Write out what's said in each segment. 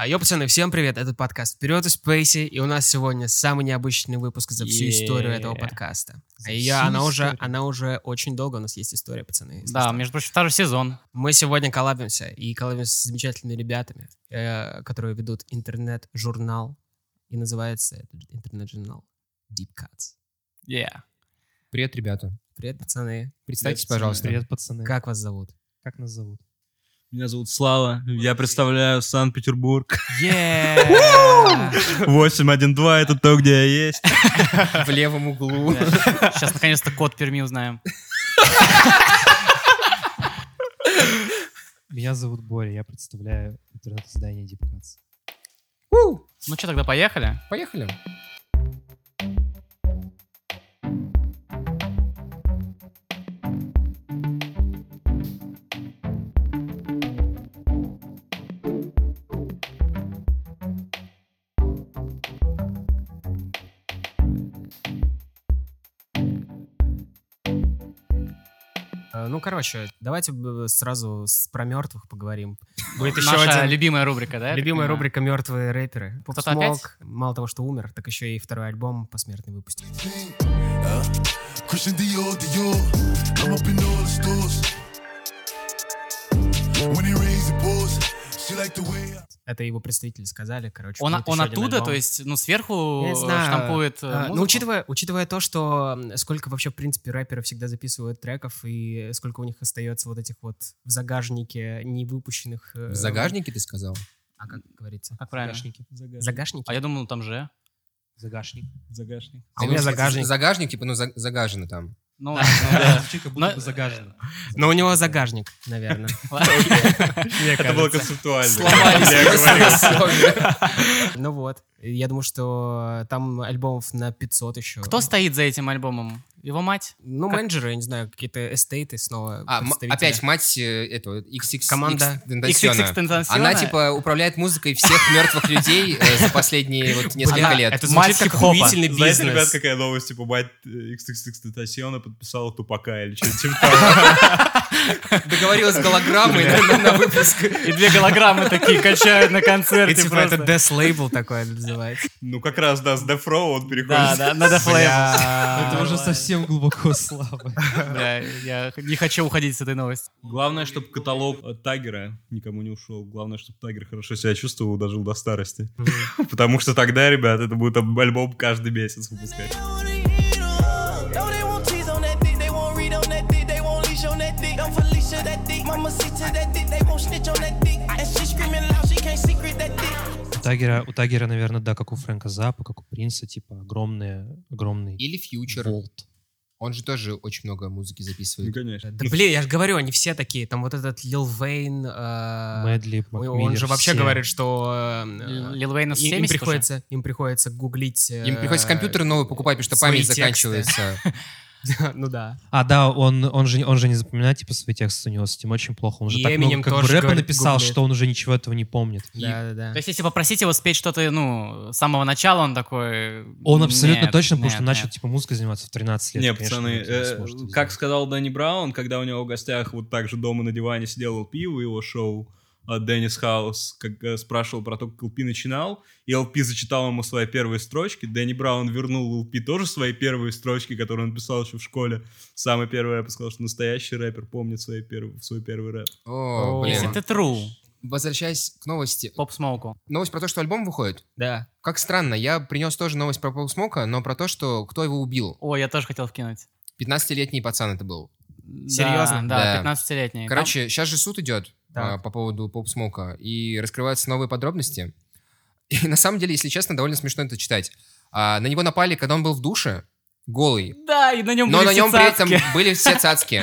А йо, пацаны, всем привет, это подкаст «Вперед из Спейси», и у нас сегодня самый необычный выпуск за всю историю этого подкаста. За А ее, она уже, историю. она уже очень долго, у нас есть история, пацаны. Да, что. между прочим, второй сезон. Мы сегодня коллабимся, и коллабимся с замечательными ребятами, э, которые ведут интернет-журнал, и называется этот интернет-журнал Deep Cuts. Yeah. Привет, ребята. Привет, пацаны. Представьтесь, Привет, пожалуйста. Привет, пацаны. Как вас зовут? Как нас зовут? Меня зовут Слава, я представляю Санкт-Петербург. Yeah! 812 это то, где я есть. В левом углу. Сейчас наконец-то код Перми узнаем. Меня зовут Боря, я представляю интернет-издание Deep. Ну что, тогда поехали? Поехали. Ну, короче, давайте сразу с, про мертвых поговорим. Будет еще Наша один... любимая рубрика, да? Любимая рубрика «Мертвые рэперы». Поп Кто-то опять? Смок, мало того, что умер, так еще и второй альбом посмертный выпустил. Uh, Christian Это его представители сказали, короче. Он, он оттуда, альбом. то есть, ну, сверху Я знаю. штампует э, А, Ну, учитывая, учитывая то, что сколько вообще, в принципе, рэперы всегда записывают треков, и сколько у них остается вот этих вот в загажнике невыпущенных... э, В загажнике ты сказал? А как говорится? Как правильно? Загашники. Загашники? А я думал, там же. Загашник. Загашник. А у меня загажник. Загажник, типа, ну, за- загажено там. Ну, Звучит как будто бы загажено. Но у него загажник, наверное. Это было концептуально. Ну вот. Я думаю, что там альбомов на 500 еще. Кто стоит за этим альбомом? Его мать? Ну, Как- менеджеры, я не знаю, какие-то эстейты снова. А, опять мать э, этого XX Команда. XXX Она, типа, управляет музыкой всех мертвых людей э, за последние вот несколько лет. Это Мать звучит как охуительный Знаете, ребят, бизнес. какая новость? Типа, мать XXX Тентасиона подписала Тупака или что-то типа того. Договорилась с голограммой на- выпуск. И две голограммы такие качают на И концерте типа это просто. Death Label такой называется. Ну, как раз, да, с Death Row он Да, переходит. да, на Def Label. Бля. Это уже совсем глубоко слава. Бля, я не хочу уходить с этой новости. Главное, чтобы каталог от Тагера никому не ушел. Главное, чтобы Тагер хорошо себя чувствовал дожил до старости. Потому что тогда, ребят, это будет альбом каждый месяц выпускать. Тагера, у Тагера, наверное, да, как у Фрэнка Запа, как у Принца, типа огромные, огромный Или Фьючер. волт. Он же тоже очень много музыки Ну, записывает. конечно. Да блин, я же говорю, они все такие. Там вот этот Лил Вейн, э, Мэдли, он же вообще все. говорит, что э, Лил Уэйна с им, им 70 уже? приходится, им приходится гуглить. э, Им приходится компьютер новый покупать, потому что память тексты. заканчивается. ну да. А, да, он, он, же, он же не запоминает, типа, свои тексты, у него с этим очень плохо. Он же И так много как бы рэпа говорит, написал, гуглит. что он уже ничего этого не помнит. Да, да, да. То есть, если попросить его спеть что-то, ну, с самого начала, он такой... Он абсолютно «Нет, точно, потому нет, что начал, нет». типа, музыкой заниматься в 13 лет. Не, конечно, пацаны, не э, сможет как сказал Дэнни Браун, когда у него в гостях вот так же дома на диване сидел в его шоу Деннис Хаус, как э, спрашивал про то, как ЛП начинал, и ЛП зачитал ему свои первые строчки, Дэнни Браун вернул ЛП тоже свои первые строчки, которые он писал еще в школе. Самый первый рэп и сказал, что настоящий рэпер помнит свои первые, свой первый рэп. О, О, Если это true, Возвращаясь к новости. поп смоуку. Новость про то, что альбом выходит. Да. Как странно, я принес тоже новость про Пол Смока, но про то, что кто его убил. О, я тоже хотел вкинуть. 15-летний пацан это был. Серьезно? Да, Да. 15-летний. Короче, сейчас же суд идет Так. а, по поводу Поп Смока, и раскрываются новые подробности. И на самом деле, если честно, довольно смешно это читать. А, на него напали, когда он был в душе, голый. Да, и на нем Но были на нем при этом были все цацки.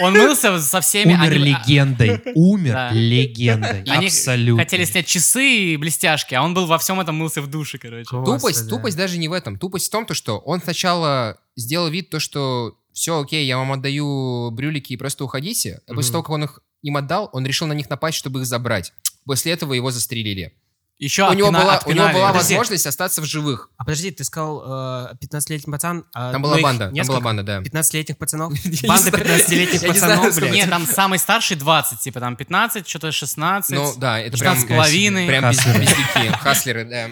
Он мылся со всеми... Умер они- легендой. Умер Да. легендой. Они Абсолютно. Хотели снять часы и блестяшки, а он был во всем этом мылся в душе, короче. Тупость, Господи. тупость даже не в этом. Тупость в том, то, что он сначала сделал вид, то, что все, окей, я вам отдаю брюлики и просто уходите. А после Мгм. того, как он их им отдал, он решил на них напасть, чтобы их забрать. После этого его застрелили. Еще у, него была, у него была Подожди. возможность остаться в живых. А подожди, ты сказал э, 15-летний пацан. а, Там ну, была банда, там была банда, да. 15-летних пацанов? Банда знаю. 15-летних Я не знаю, пацанов, блядь. Нет, там самый старший 20, типа там 15, что-то 16. Ну да, это прям, 16 с половиной. прям без- Хаслеры. да.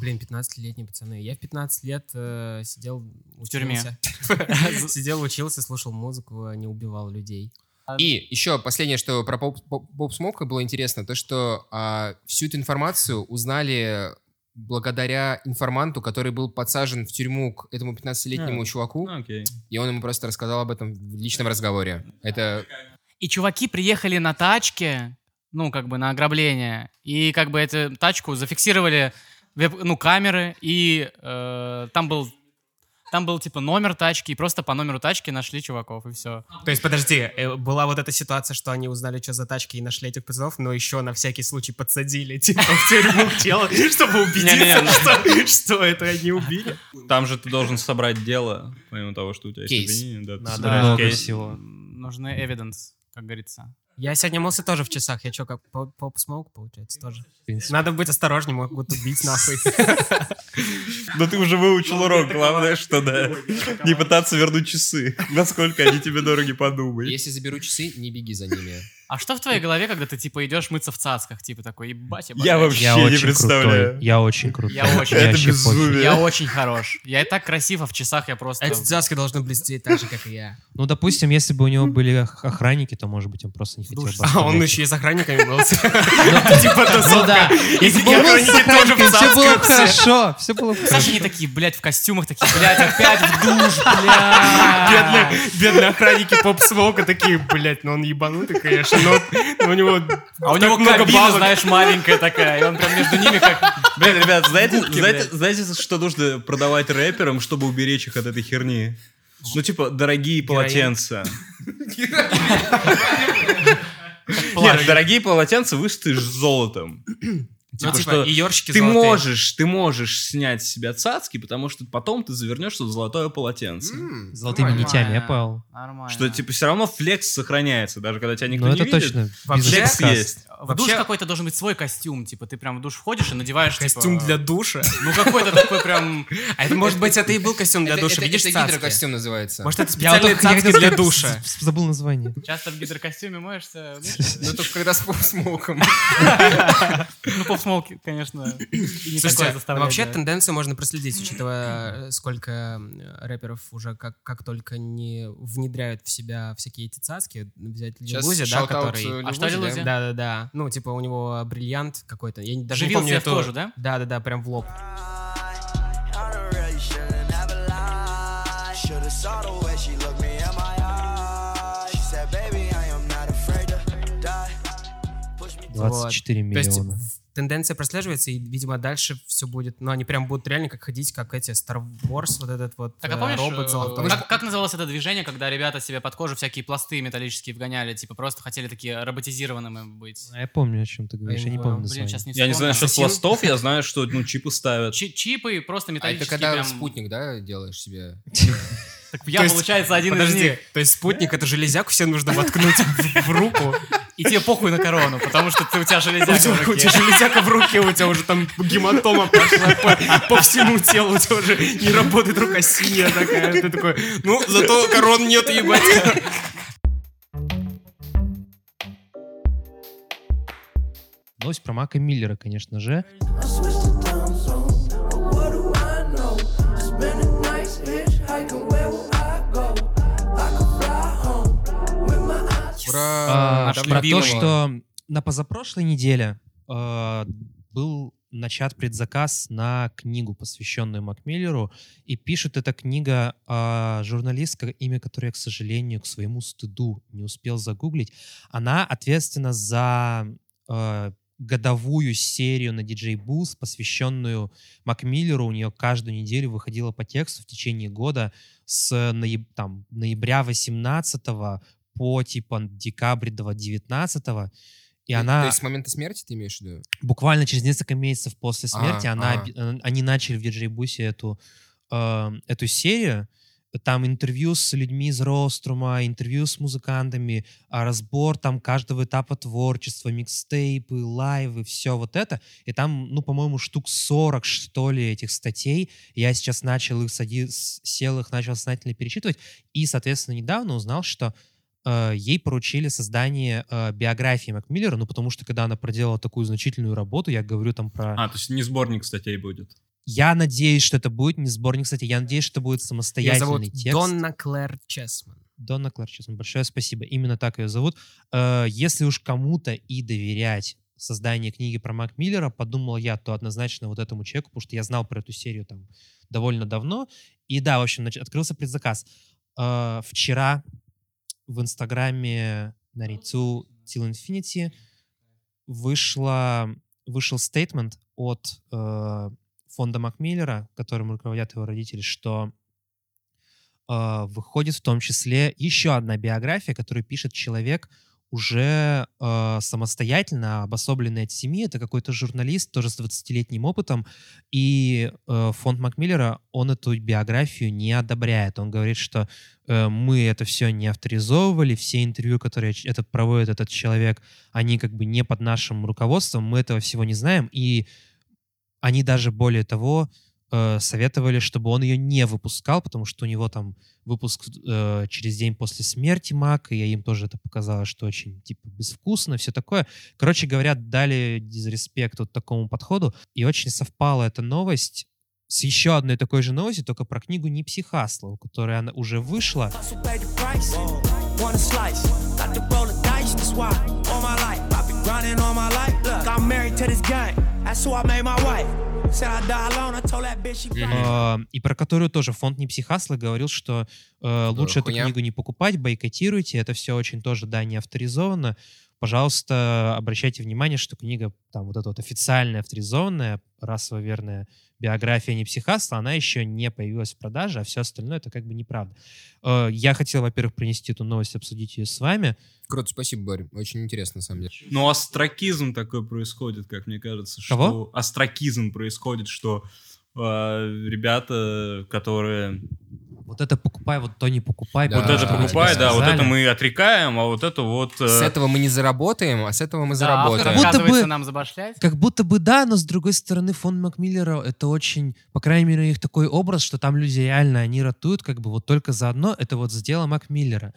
Блин, 15-летние пацаны. Я в 15 лет э, сидел, В тюрьме. Сидел, учился, слушал музыку, а не убивал людей. И еще последнее, что про Поп, Смока было интересно, то, что а, всю эту информацию узнали благодаря информанту, который был подсажен в тюрьму к этому 15-летнему А. чуваку, окей. и он ему просто рассказал об этом в личном разговоре. Это И чуваки приехали на тачке, ну, как бы на ограбление, и как бы эту тачку зафиксировали, веб- ну, камеры, и э, там был, там был, типа, номер тачки, и просто по номеру тачки нашли чуваков, и все. То есть, подожди, э, была вот эта ситуация, что они узнали, что за тачки, и нашли этих пацанов, но еще на всякий случай подсадили, типа, в тюрьму тело, чтобы убедиться, что- это они убили. Там же ты должен собрать дело, помимо того, что у тебя есть Кейс. обвинение. Надо много всего. Нужны evidence, как говорится. Я сегодня мылся тоже в часах. Я что, как поп смоук, получается, тоже? Надо быть осторожнее, могут убить нахуй. Да ты уже выучил урок, главное, что да. Не пытаться вернуть часы. Насколько они тебе дороги, подумай. если заберу часы, не беги за ними. А что в твоей голове, когда ты, типа, идешь мыться в цацках, типа, такой, ебать, я Я богатый». вообще Я не представляю. крутой. Я очень крутой. Я очень- Это вообще пофиг. безумие. Я очень хорош. Я и так красив, а в часах я просто... Эти цаски должны блестеть так же, как и я. Ну, допустим, если бы у него были ох- охранники, то, может быть, он просто не хотел бы А он еще и с охранниками был. Типа Ну тусовка. да. Если Был охранники тоже в все было хорошо, все было хорошо. Не такие, блядь, в костюмах, такие, блядь, опять в душ, блядь. Бедные, бедные охранники поп смоука такие, блядь, ну он ебанутый, конечно, но но у него А у него много кабина, бабок. знаешь, маленькая такая, и он прям между ними как... Блин, ребят, знаете, Губки, знаете, блядь. знаете, что нужно продавать рэперам, чтобы уберечь их от этой херни? Ну, типа, дорогие полотенца. Нет, дорогие полотенца вышиты ж Ну, Типа, типа, что и ёршики ты золотые. можешь, ты можешь снять с себя цацки, потому что потом ты завернешься в золотое полотенце. М, Золотыми нормально. нитями, я понял. Нормально. Что, типа, все равно флекс сохраняется, даже когда тебя никто Ну, не это видит. точно. Вообще Флекс есть. В душ Вообще- какой-то должен быть свой костюм, типа, ты прям в душ входишь и надеваешь, Костюм типа, для душа. Ну, какой-то такой прям... А это, может быть, это и был костюм для душа. это- Видишь, это гидрокостюм называется. Может, это специальные я цацки для душа. Забыл название. Часто в гидрокостюме моешься? Ну, только когда с поп-смоком. Ну, поп-смолки, конечно, не Слушайте, заставляет. вообще да. тенденцию можно проследить, учитывая, э, сколько рэперов уже как, как только не внедряют в себя всякие эти цацки. Взять Лил Сейчас Узи, да, который... э, А что Лил Лил Узи, Узи? да? Да-да-да. Ну, типа у него бриллиант какой-то. Я не- даже не Живил помню себе в эту- кожу, да? Да-да-да, прям в лоб. Saw the way she looked me in my eyes. She said, baby, I am not afraid to die. Push me 24 То есть миллиона. Тенденция прослеживается, и, видимо, дальше все будет... Ну, они прям будут реально как ходить, как эти Star Wars, вот этот вот Так, а э, помнишь, робот э, золотой. как, как называлось это движение, когда ребята себе под кожу всякие пласты металлические вгоняли, типа просто хотели такие роботизированными быть? А Я помню, о чем ты говоришь, я не понял. помню Блин, сейчас не Я не знаю, что пластов, я знаю, что ну, чипы ставят. Чи- чипы, просто А это металлические когда прям... спутник, да, делаешь себе? Так я, получается, один из них. то есть спутник, это железяку все нужно воткнуть в руку. И тебе похуй на корону, потому что ты, у тебя У железяка в тебя, у руке. тебя железяка в руке, у тебя уже там гематома пошла по, по всему телу, у тебя уже не работает рука синяя такая. Ты такой, ну, зато корон нет, ебать. Новость про Мака Миллера, конечно же. Про, А, про то, что на позапрошлой неделе а, был начат предзаказ на книгу, посвященную Макмиллеру, и пишет эта книга а, журналистка, имя которой я, к сожалению, к своему стыду не успел загуглить. Она ответственна за а, годовую серию на DJ Booth, посвященную Макмиллеру. У нее каждую неделю выходило по тексту в течение года с нояб- там, ноября 18 по типа декабрь 19 и она То есть с момента смерти ты имеешь в виду? буквально через несколько месяцев после смерти А, она, а. э, они начали в диджей бусе эту, э, эту серию. там интервью с людьми из Рострума, интервью с музыкантами, а, разбор там каждого этапа творчества, микстейпы, лайвы, все вот это. И там, ну, по-моему, штук 40, что ли, этих статей. Я сейчас начал их, сади... сел их, начал сознательно перечитывать. И, соответственно, недавно узнал, что э, ей поручили создание э, биографии Макмиллера, ну, потому что когда она проделала такую значительную работу, я говорю там про... А, то есть не сборник статей будет. Я надеюсь, что это будет не сборник, кстати, я надеюсь, что это будет Ее самостоятельный зовут текст. Донна Клэр Чесман. Донна Клэр Чесман, большое спасибо. Именно так ее зовут. Э, Если уж кому-то и доверять создание книги про Мак Миллера, подумал я, то однозначно вот этому человеку, потому что я знал про эту серию там довольно давно. И да, в общем, открылся предзаказ. Э, Вчера в Инстаграме на Рицу Till Infinity вышла, вышел стейтмент от э, фонда Макмиллера, которым руководят его родители, что э, выходит в том числе еще одна биография, которую пишет человек уже э, самостоятельно, обособленный от семьи. Это какой-то журналист, тоже с 20-летним опытом. И э, фонд Макмиллера, он эту биографию не одобряет. Он говорит, что э, мы это все не авторизовывали, все интервью, которые этот проводит этот человек, они как бы не под нашим руководством, мы этого всего не знаем. И они даже более того э, советовали, чтобы он ее не выпускал, потому что у него там выпуск э, через день после смерти Мака, и им тоже это показалось, что очень типа безвкусно, все такое. Короче говоря, дали дизреспект вот такому подходу, и очень совпала эта новость с еще одной такой же новостью, только про книгу Нипси Хаслоу, которая она уже вышла. All married to this game. That's who I made my wife. Э, и про которую тоже фонд Нипси Хасла говорил, что э, лучше эту хуйня. книгу не покупать, бойкотируйте, это все очень тоже, да, не авторизовано. Пожалуйста, обращайте внимание, что книга там вот эта вот официальная, авторизованная, расово верная биография Нипси Хасла, она еще не появилась в продаже, а все остальное это как бы неправда. Э, я хотел, во-первых, принести эту новость, обсудить ее с вами. Круто, спасибо, Борь. Очень интересно, на самом деле. Ну, астракизм такой происходит, как мне кажется. Что... Кого? Астракизм происходит, что э, ребята, которые Вот это покупай, вот то не покупай. Да, вот это тебе покупают, да, вот это мы отрекаем, а вот это вот... э, С этого мы не заработаем, а с этого мы Да, заработаем. автор Будто бы- нам забашлять. Как будто бы да, но с другой стороны фонд Макмиллера это очень, по крайней мере, у них такой образ, что там люди реально, они ратуют как бы вот только заодно, это вот сделал Макмиллера.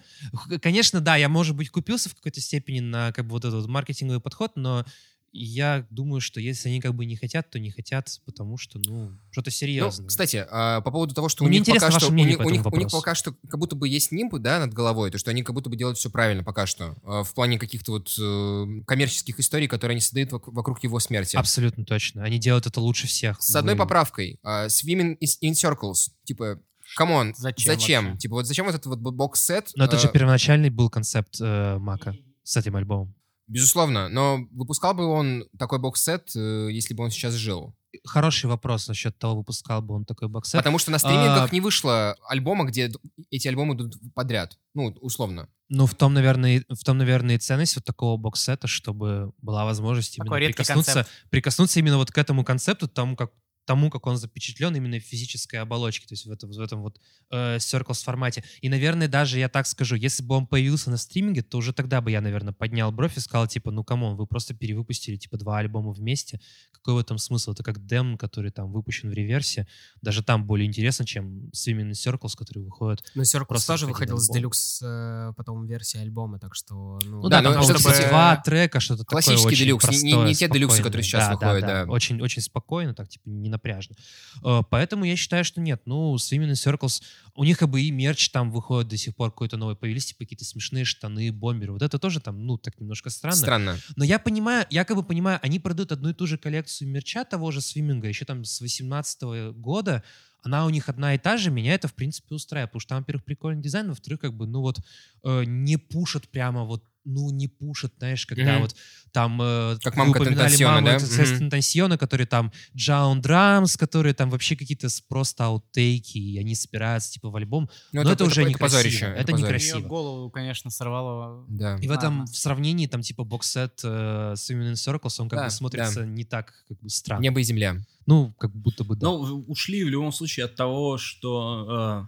Конечно, да, я, может быть, купился в какой-то степени на как бы вот этот вот маркетинговый подход, но я думаю, что если они как бы не хотят, то не хотят, потому что, ну, что-то Ну, серьезное. кстати, а, по поводу того, что Ну, у них пока что у них, у них, у них пока что как будто бы есть нимб, да, над головой, то что они как будто бы делают все правильно пока что а, в плане каких-то вот э, коммерческих историй, которые они создают вок- вокруг его смерти. Абсолютно точно. Они делают это лучше всех. С одной Вы- поправкой. а, Swimming is in circles. Типа, come on, Зачем зачем? вообще? Типа, вот зачем вот этот вот бокс-сет? Но это а, же первоначальный был концепт э, Мака с этим альбомом. Безусловно, но выпускал бы он такой бокс-сет, э, если бы он сейчас жил. Хороший вопрос насчет того, выпускал бы он такой боксет. Потому что на стримингах А, не вышло альбома, где эти альбомы идут подряд. Ну, условно. Ну, в том, наверное, в том, наверное, и ценность вот такого боксета, чтобы была возможность именно Такой прикоснуться, концепт. прикоснуться именно вот к этому концепту, тому, как тому, как он запечатлен именно в физической оболочке, то есть в этом, в этом вот э, Circles формате. И, наверное, даже я так скажу, если бы он появился на стриминге, то уже тогда бы я, наверное, поднял бровь и сказал, типа, ну, come on, вы просто перевыпустили, типа, два альбома вместе. Какой в этом смысл? Это как демон, который там выпущен в реверсе. Даже там более интересно, чем Swimming in Circles, который выходит Но Circles тоже выходил выходил с альбом. делюкс э, потом версии альбома, так что... Ну, Ну Да, да, но по-моему, два трека, что-то такое Классический очень deluxe, не- не- не те делюксы, которые сейчас Да, выходят, да. да. Очень, очень спокойно, так, типа, не напряжно. Э, Поэтому я считаю, что нет. Ну, Swimming in Circles, у них как бы и мерч там выходит до сих пор какой-то новый. Появились, типа, какие-то смешные штаны, бомберы. Вот это тоже там, ну, так немножко странно. Странно. Но я понимаю, я как бы понимаю, они продают одну и ту же коллекцию мерча того же свиминга, еще там с 18 года, она у них одна и та же, меня это, в принципе, устраивает, потому что там, во-первых, прикольный дизайн, во-вторых, как бы, ну вот, э, не пушат прямо вот, ну, не пушат, знаешь, когда Мгм. вот там... э, Как мамка маму да? Мгм. Тентасьона, которые там Джаун Драмс, которые там вообще какие-то просто аутейки, и они собираются, типа, в альбом. Ну, Но это уже это некрасиво, позорище. это позорище. некрасиво. Её голову, конечно, сорвало. Да. И в этом Ладно. в сравнении там типа боксет э, Swimming in Circles, он как Да, бы смотрится не так как бы странно. Небо и земля. Ну, как будто бы да. Ну, ушли в любом случае от того, что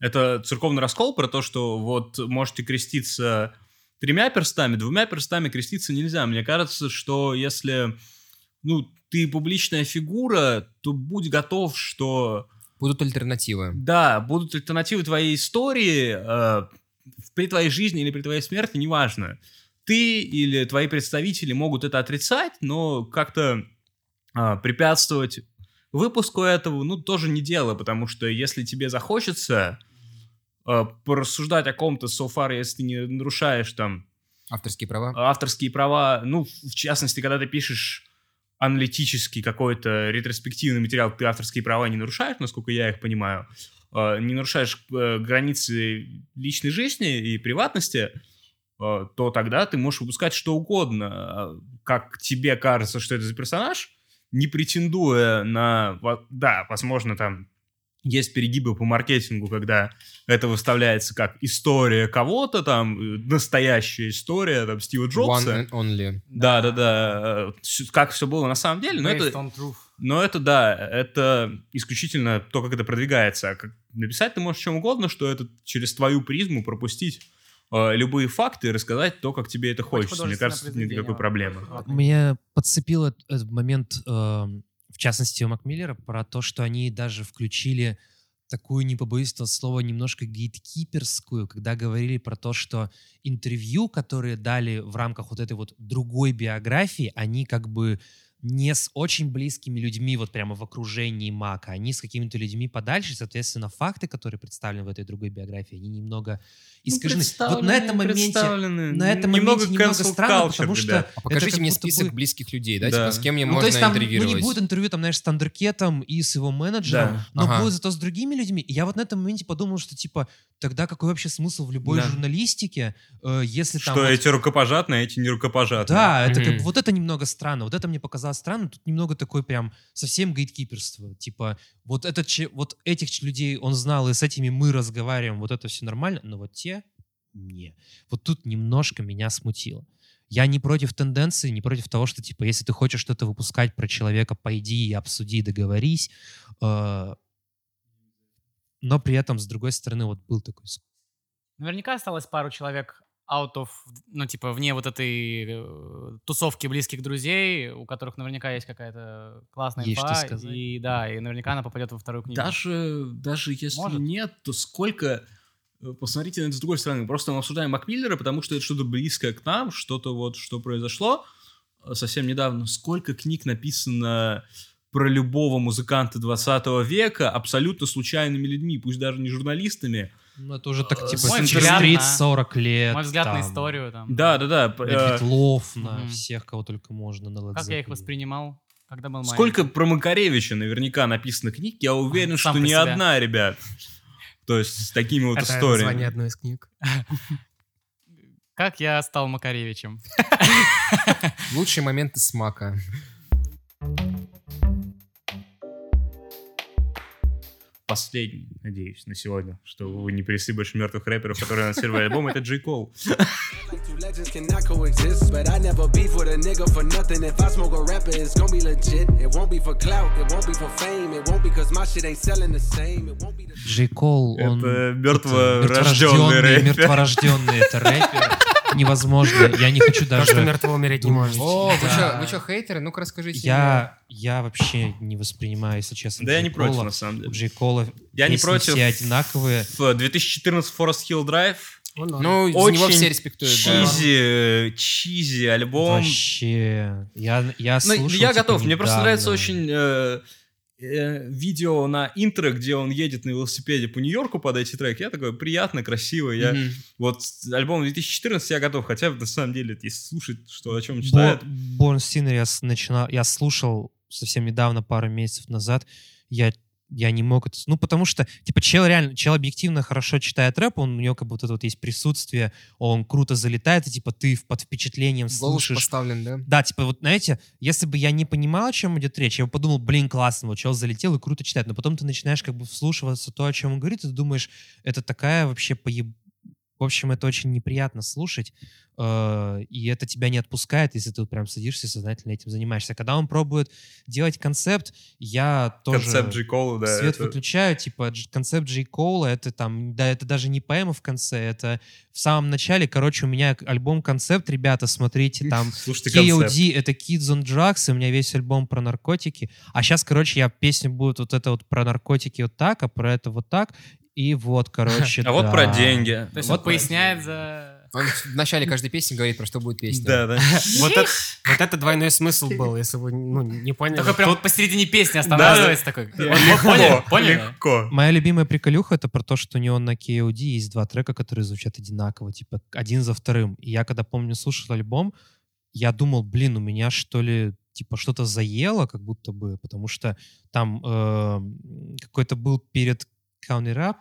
Это церковный раскол про то, что вот можете креститься тремя перстами, двумя перстами креститься нельзя. Мне кажется, что если ну, ты публичная фигура, то будь готов, что Будут альтернативы. да, будут альтернативы твоей истории э, при твоей жизни или при твоей смерти, неважно. Ты или твои представители могут это отрицать, но как-то а, препятствовать выпуску этого, ну, тоже не дело, потому что если тебе захочется э, порассуждать о ком-то so far, если ты не нарушаешь там Авторские права. авторские права, ну, в частности, когда ты пишешь аналитический какой-то ретроспективный материал, ты авторские права не нарушаешь, насколько я их понимаю, э, не нарушаешь э, границы личной жизни и приватности, э, то тогда ты можешь выпускать что угодно, э, как тебе кажется, что это за персонаж, не претендуя на... Да, возможно, там есть перегибы по маркетингу, когда это выставляется как история кого-то, там, э, настоящая история, там, Стива Джобса. One and only. Да, да, да. э, Как все было на самом деле. Но Based это, on truth. но это да, это исключительно то, как это продвигается. А как написать ты можешь чем угодно, что это через твою призму пропустить э, любые факты и рассказать то, как тебе это Хоть хочется. Мне кажется, нет никакой проблемы. Вот. Меня подцепил эт- этот момент, э, в частности, у Макмиллера, про то, что они даже включили такую, не побоюсь этого слова, немножко гейткиперскую, когда говорили про то, что интервью, которые дали в рамках вот этой вот другой биографии, они как бы не с очень близкими людьми, вот прямо в окружении Мака, они с какими-то людьми подальше, соответственно, факты, которые представлены в этой другой биографии, они немного искажены. вот на этом моменте, на этом моменте немного странно, потому что А покажите как мне список бы- близких людей, да, Да. типа, с кем мне ну, можно то есть там ну, интервьюировать. не будет интервью, там, знаешь, с Тандеркетом и с его менеджером, Да. но Ага. будет зато с другими людьми. И я вот на этом моменте подумал, что, типа, тогда какой вообще смысл в любой Да. журналистике, э, если там... Что вот- эти рукопожатные, а эти не рукопожатные. Да, это как Мгм. бы, вот это немного странно. Вот это мне показалось странно. Тут немного такой прям совсем гейткиперство. Типа, вот, этот, вот этих людей он знал, и с этими мы разговариваем, вот это все нормально, но вот те не. Вот тут немножко меня смутило. Я не против тенденции, не против того, что, типа, если ты хочешь что-то выпускать про человека, пойди и обсуди, договорись. Э, Но при этом, с другой стороны, вот был такой Наверняка осталось пару человек out of, ну, типа, вне вот этой э, тусовки близких друзей, у которых наверняка есть какая-то классная Есть что инфа, сказать. и да, и наверняка она попадет во вторую книгу. Даже, даже если Может. нет, то сколько... э, Посмотрите на это с другой стороны. Просто мы обсуждаем Макмиллера, потому что это что-то близкое к нам, что-то вот, что произошло э, совсем недавно. Сколько книг написано про любого музыканта 20 века абсолютно случайными людьми, пусть даже не журналистами. Ну, это уже так, Э, типа, мой взгляд на- 30-40 лет. Мой взгляд на там, историю там. Да, да, да. на э, Битлов, на Мгм. всех, кого только можно, на Как я их воспринимал, когда был маленький. Сколько про Макаревича наверняка написано книг, я уверен, Сам что не себе. одна, ребят. То есть с такими вот Это историями. название одной из книг. Как я стал Макаревичем. Лучшие моменты смака. Последний, надеюсь, на сегодня, что вы не принесли больше мертвых рэперов, которые анонсировали альбом, это Джей Кол. Джей Кол, он... Это это мертворожденный рэпер. Мертворожденный это рэпер. Невозможно. Я не хочу То, что даже... мертвого умереть не может. О, вы что, вы что, хейтеры? Ну-ка расскажите. Я, я вообще не воспринимаю, если честно, Да я не против, на самом деле. Джей Кола Я не против. все одинаковые. В 2014 Forest Hill Drive. Ну, очень него все респектуют. да. чизи, чизи альбом. Вообще. Я, я Ну, слушал, я типа, готов. Мне просто нравится очень э, видео на интро, где он едет на велосипеде по Нью-Йорку под эти треки. Я такой, приятно, красиво. Я Мгм. вот альбом 2014 я готов, хотя на самом деле, если слушать, что о чем читает, Born Sinner я, начинал, я слушал совсем недавно, пару месяцев назад. Я, я не мог это... Ну, потому что, типа, чел реально, чел объективно хорошо читает рэп, он, у него как будто вот есть присутствие, он круто залетает, и, типа, ты под впечатлением Голос слушаешь поставлен, да? Да, типа, вот, знаете, если бы я не понимал, о чем идет речь, я бы подумал, блин, классно, вот чел залетел и круто читает, но потом ты начинаешь как бы вслушиваться то, о чем он говорит, и ты думаешь, это такая вообще поеб... В общем, это очень неприятно слушать, э, и это тебя не отпускает, если ты вот прям садишься и сознательно этим занимаешься. Когда он пробует делать концепт, я тоже... Концепт Джей Кола, да. Свет это- выключаю, типа концепт Джей Коула, это там, да, это даже не поэма в конце, это в самом начале, короче, у меня альбом концепт, ребята, смотрите, там Слушайте концепт. KOD, это Kids on Drugs, и у меня весь альбом про наркотики. А сейчас, короче, я песня будет вот это вот про наркотики вот так, а про это вот так. И вот, короче, А вот про деньги. То есть Вот он поясняет за... Он в начале каждой песни говорит, про что будет песня. Да, да. Вот это, вот это двойной смысл был, если вы ну, не поняли. Только прям Тут- посередине песни останавливается такой. Легко? Поняли? легко. Моя любимая приколюха это про то, что у него на KOD есть два трека, которые звучат одинаково, типа один за вторым. И я когда помню слушал альбом, я думал, блин, у меня что ли типа что-то заело, как будто бы, потому что там э, какой-то был перед County Rap,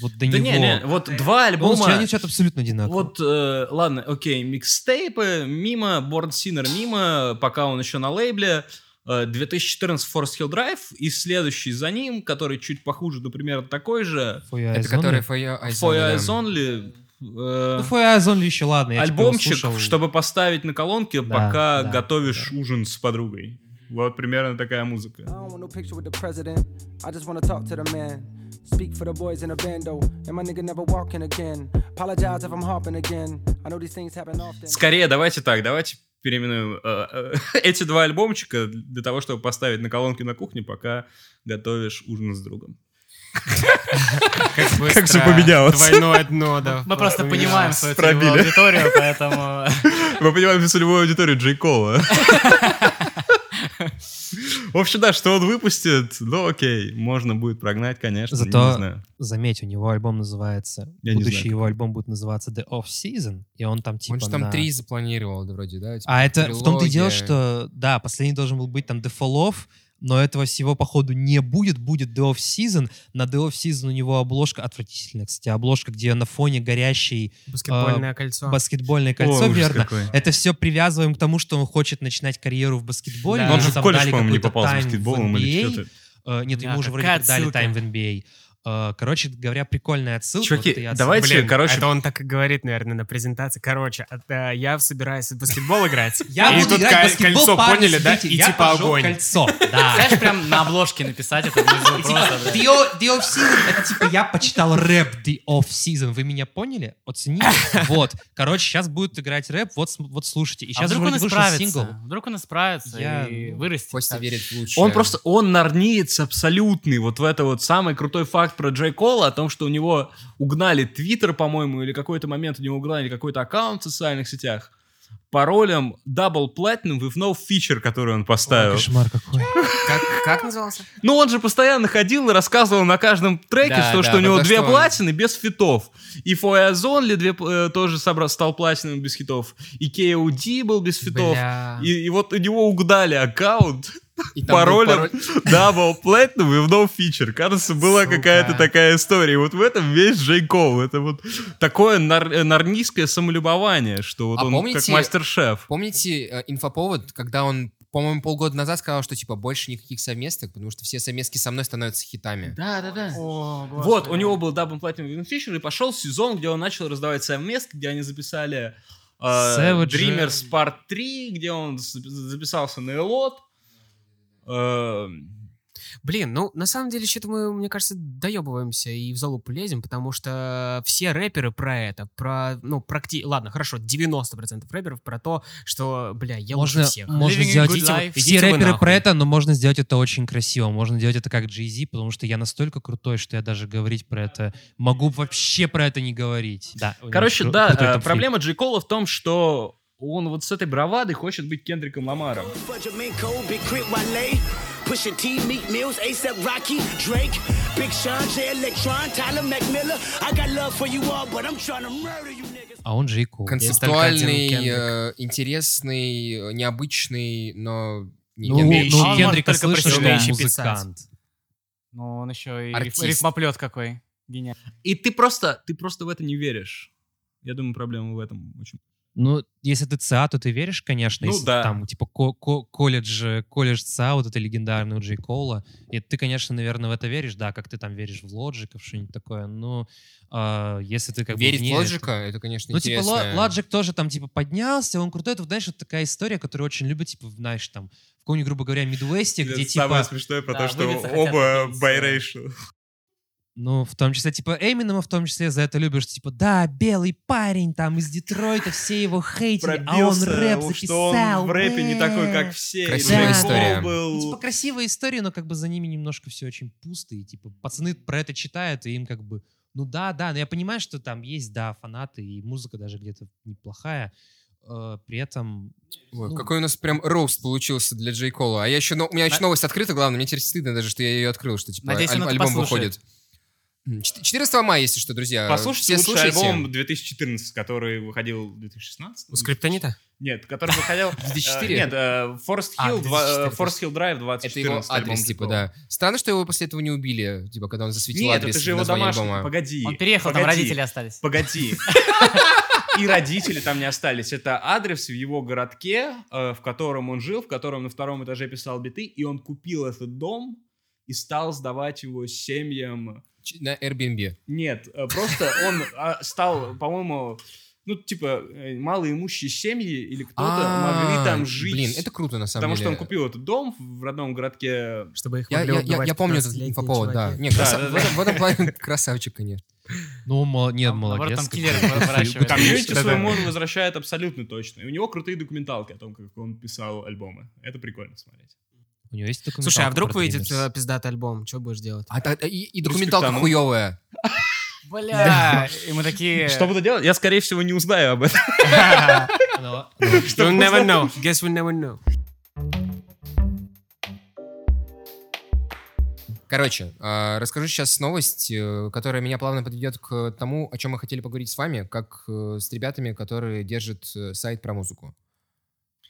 вот до Да него. не, не, вот два Он- альбома... они звучат абсолютно одинаково. Вот, э, ладно, окей, микстейпы мимо, Борн Синер мимо, пока он еще на лейбле. Э, 2014 Forest Hill Drive и следующий за ним, который чуть похуже, например, такой же, Это который. For Your Eyes For Your Eyes да. Only. э, Ну, For Your Eyes Only еще ладно. альбомчик, слушал. чтобы поставить на колонке, Да, пока да, готовишь ужин с подругой. Вот примерно такая музыка. I don't want no picture with the president. I just wanna talk to the man. Speak for the boys in the bando. And my nigga never walking again. Apologize if I'm harping again. I know these things happen often. Скорее, давайте так, давайте переименуем э, э, эти два альбомчика для того, чтобы поставить на колонке на кухне, пока готовишь ужин с другом. Как всё поменялось. Двойное дно, да. Мы просто понимаем свою аудиторию, поэтому... Мы понимаем целевую аудиторию Джей Кола. В общем, да, что он выпустит, ну окей, можно будет прогнать, конечно, Зато- не знаю. Заметь, у него альбом называется... Я будущий знаю, его альбом будет называться The Off Season, и он там типа Он же там на- три запланировал, да, вроде, да? типа, А это в том-то и дело, трилогия. что, да, последний должен был быть там The Fall Off, но этого всего, походу, не будет. Будет The Off Season. На The Off Season у него обложка, отвратительная, кстати, обложка, где на фоне горящей Баскетбольное кольцо. баскетбольное кольцо, О, верно. какой. Это все привязываем к тому, что он хочет начинать карьеру в баскетболе. Да. Он Ему же в колледж, по-моему, не попал с в баскетболом или NBA. что-то. Э, Нет, Да, ему уже вроде как дали тайм в NBA. Э, Короче говоря, прикольная отсылка. Чуваки, вот это я давайте- Блин, короче- это он так и говорит, наверное, на презентации. Короче, это я собираюсь в баскетбол играть. Я и буду тут играть в баскетбол, кольцо, поняли, да? И типа огонь. кольцо. Да. Знаешь, прям на обложке написать это внизу Типа, просто. The, O- The Off Season, это типа я почитал рэп The Off Season. Вы меня поняли? Оцените? Вот. Короче, сейчас будет играть рэп, вот, слушайте. И А сейчас же вдруг он исправится? Вдруг он исправится Я- и вырастет. Костя верит в лучшее. Он просто, он нарниец абсолютный. Вот в это вот самый крутой факт про Джей Кола, о том, что у него угнали Твиттер, по-моему, или какой-то момент у него угнали какой-то аккаунт в социальных сетях. Паролем Double Platinum with no feature, который он поставил. Кошмар какой. Как, как назывался? Ну, он же постоянно ходил и рассказывал на каждом треке, Да, что, да, что у него две что он- платины без фитов. И For Eyes Only две, э, тоже собрал, стал платиновым без хитов. И KOD был без фитов. Бля. И, и вот у него угнали аккаунт И паролем пароль. Double Platinum и no feature. Кажется, была какая-то такая история. И вот в этом весь Джей Кол. Это вот такое нар- э, нарнийское самолюбование, что вот А он помните- как мастер-шеф. Помните э, инфоповод, когда он, по-моему, полгода назад сказал, что типа больше никаких совместок, потому что все совместки со мной становятся хитами. Да, да, да. О, Вот, у него был Double Platinum Win Fisher, и пошел сезон, где он начал раздавать совместки, где они записали э, Savage. Dreamers Part 3, где он записался на Элот. Э, Блин, ну, на самом деле, что-то мы, мне кажется, доебываемся и в залупу лезем, потому что все рэперы про это, про, ну, практи... Ладно, хорошо, 90% рэперов про то, что, бля, я Можно, лучше всех. можно Living сделать... Идите вы- life. Все идите рэперы нахуй. про это, но можно сделать это очень красиво. Можно сделать это как Jay-Z, потому что я настолько крутой, что я даже говорить про это... Могу вообще про это не говорить. Да, Короче, да, э, проблема Джей Кола в том, что он вот с этой бравадой хочет быть Кендриком Ламаром. Fudge-a-Minko, Big Crit Wale, Pusha T, Meat Mills, ASAP Rocky, Drake, Big Sean, J Electron, Tyler McMillan. I got love for you all, but I'm trying to murder you niggas. А он Джей Кол. Концептуальный, Есть только один э, интересный, необычный, но не Ну, Кендрик. ну, Кендрика только слышно, что он музыкант. Ну, он еще и Артист. рифмоплет какой. Гениально. И ты просто, ты просто в это не веришь. Я думаю, проблема в этом очень. Ну, если ты ЦА, то ты веришь, конечно. Ну если да. Там, типа, ко- ко- колледж, э, колледж ЦА, вот это легендарный у Джей Коула. И ты, конечно, наверное, в это веришь, да, как ты там веришь в Лоджика, в что-нибудь такое. Но а, если ты как Верить бы в вне Лоджика, этого- это, конечно, Ну, типа, интересно. Лоджик тоже там, типа, поднялся, он крутой. Это, знаешь, вот такая история, которую очень любят, типа, знаешь, там, в каком-нибудь, грубо говоря, Мидуэсте, где, Это самое типа, смешное про Да, то, что оба из, э, байрейшл. Ну, в том числе, типа, Эминема в том числе за это любишь, что, типа, да, белый парень там из Детройта, все его хейтили, а он Пробился, рэп что записал. он в рэпе не такой, как все. Красивая история. был- Ну, типа, красивая история, но как бы за ними немножко все очень пусто, и, типа, пацаны про это читают, и им как бы, ну да, да, но я понимаю, что там есть, да, фанаты, и музыка даже где-то неплохая, э, при этом... Ой, ну, какой у нас прям роуст получился для Джей Кола. А я еще, ну, у меня еще новость открыта, главное, мне теперь стыдно даже, что я ее открыл, что типа Надеюсь, аль- альбом послушает. выходит. М, чет- 14 мая, если что, друзья. Послушайте все лучший слушайте. альбом 2014, который выходил в 2016. У Скриптонита? Нет, который выходил... 2004? э, Нет, э, Forest А, Hill, э, 2004. Forest Hill Drive Это его 2014 адрес, типа, да. Странно, что его после этого не убили, типа, когда он засветил Нет, адрес это же его домашний. альбома. Погоди. Он переехал, там родители остались. Погоди. И родители там не остались. Это адрес в его городке, в котором он жил, в котором на втором этаже писал биты, и он купил этот дом и стал сдавать его семьям. На Airbnb. Нет, э, просто он а, стал, по-моему, ну, типа, э, малоимущие семьи или кто-то могли А, там жить. Блин, это круто, на самом Потому деле. что он купил этот дом в родном городке. Чтобы их могли я, я, убивать я помню этот 15-летние инфоповод, да. Не, в, этом, плане красавчик, конечно. Ну, нет, молодец. там бы. выращивают. Комьюнити Да-да. своему возвращает абсолютно точно. И у него крутые документалки о том, как он писал альбомы. Это прикольно смотреть. У него есть Слушай, а документалка вдруг выйдет э, пиздатый альбом? Что будешь делать? А, та- и, и документалка Респектану. хуевая. Бля, и мы такие... Что буду делать? Я, скорее всего, не узнаю об этом. Ну, You'll never know. Guess we'll never know. Короче, а, расскажу сейчас новость, э, которая меня плавно подведет к тому, о чем мы хотели поговорить с вами, как э, с ребятами, которые держат э, сайт про музыку.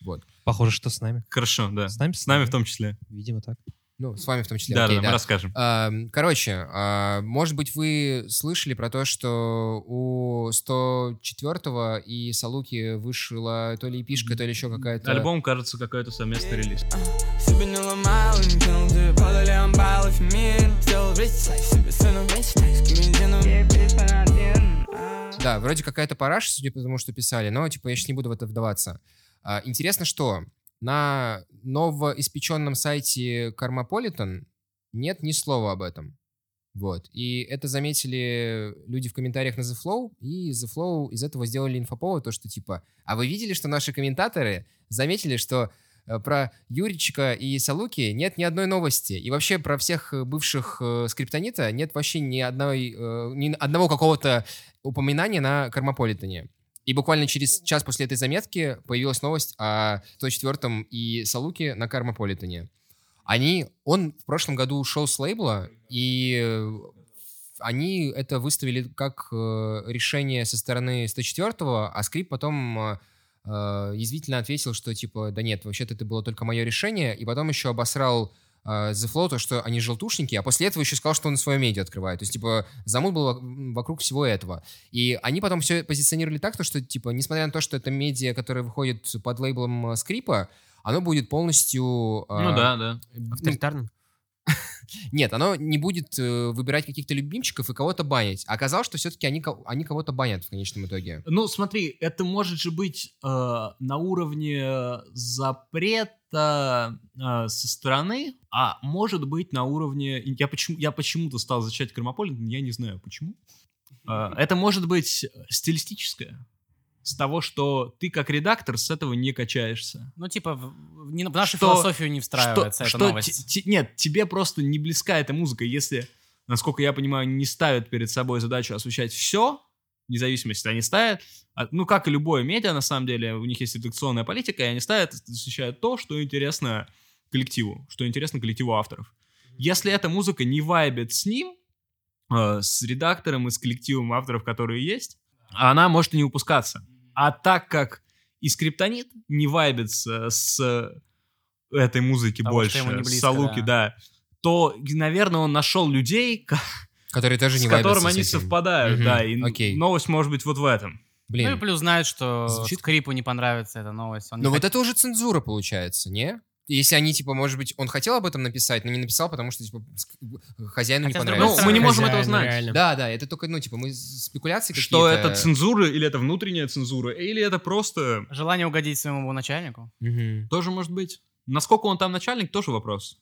Вот. Похоже, что с нами. Хорошо, да. С нами? С нами в том числе. Видимо, так. Ну, с вами в том числе. Да, окей, да, мы расскажем. А, Короче, а, может быть, вы слышали про то, что у 104-го и Салуки вышла то ли эпишка, то ли еще какая-то... Альбом, кажется, какой-то совместный релиз. Dinner Да, вроде какая-то параша, судя по тому, что писали, но, типа, я сейчас не буду в это вдаваться. А, Интересно, что на новоиспеченном сайте Кармаполитен нет ни слова об этом. Вот. И это заметили люди в комментариях на The Flow, и The Flow из этого сделали инфоповод, то, что типа, а вы видели, что наши комментаторы заметили, что э, про Юричка и Салуки нет ни одной новости. И вообще про всех бывших э, скриптонита нет вообще ни, одной, э, ни одного какого-то упоминания на Кармаполитене. И буквально через час после этой заметки появилась новость о 104-м и Салуке на Кармаполитене. Они, он в прошлом году ушел с лейбла, и э, они это выставили как э, решение со стороны 104-го, а Скрип потом э, э, язвительно ответил, что типа, да нет, вообще-то это было только мое решение, и потом еще обосрал The Flow, то, что они желтушники, а после этого еще сказал, что он свое медиа открывает. То есть, типа, замут был во- вокруг всего этого. И они потом все позиционировали так, то, что, типа, несмотря на то, что это медиа, которое выходит под лейблом э, Скрипа, оно будет полностью... э, Ну да, да. ну, Авторитарным? нет, оно не будет э, выбирать каких-то любимчиков и кого-то банить. А оказалось, что все-таки они, они кого-то банят в конечном итоге. Ну, смотри, это может же быть э, на уровне запрета э, со стороны, а может быть на уровне... Я, почему, я почему-то стал защищать Кармаполитен, я не знаю почему. Э, это может быть стилистическое. С того, что ты как редактор с этого не качаешься. Ну, типа, в, не- в нашу Что- философию не встраивается эта что новость. те- те- нет, тебе просто не близка эта музыка, если, насколько я понимаю, не ставят перед собой задачу освещать все, вне зависимости, они ставят, а, ну, как и любое медиа, на самом деле, у них есть редакционная политика, и они ставят, освещают то, что интересно коллективу, что интересно коллективу авторов. Если эта музыка не вайбит с ним, э, с редактором и с коллективом авторов, которые есть, она может и не выпускаться. А так как и скриптонит не вайбится с этой музыки Потому больше, не с близко, Салуки, да. то, наверное, он нашел людей, Которые тоже с не вайбятся они этим. совпадают, Мгм, да, и окей. новость может быть вот в этом. Блин. Ну и плюс знают, что Звучит- Скрипу не понравится эта новость. Он Но вот хот- это уже цензура получается, не? Если они, типа, может быть, он хотел об этом написать, но не написал, потому что, типа, хозяину Хотя, не понравилось. Ну, мы не можем Хозяин, этого знать. реально. Да, да, это только, ну, типа, мы спекуляции Что какие-то. это цензура или это внутренняя цензура, или это просто Желание угодить своему начальнику? Мгм. тоже может быть. Насколько он там начальник, тоже вопрос.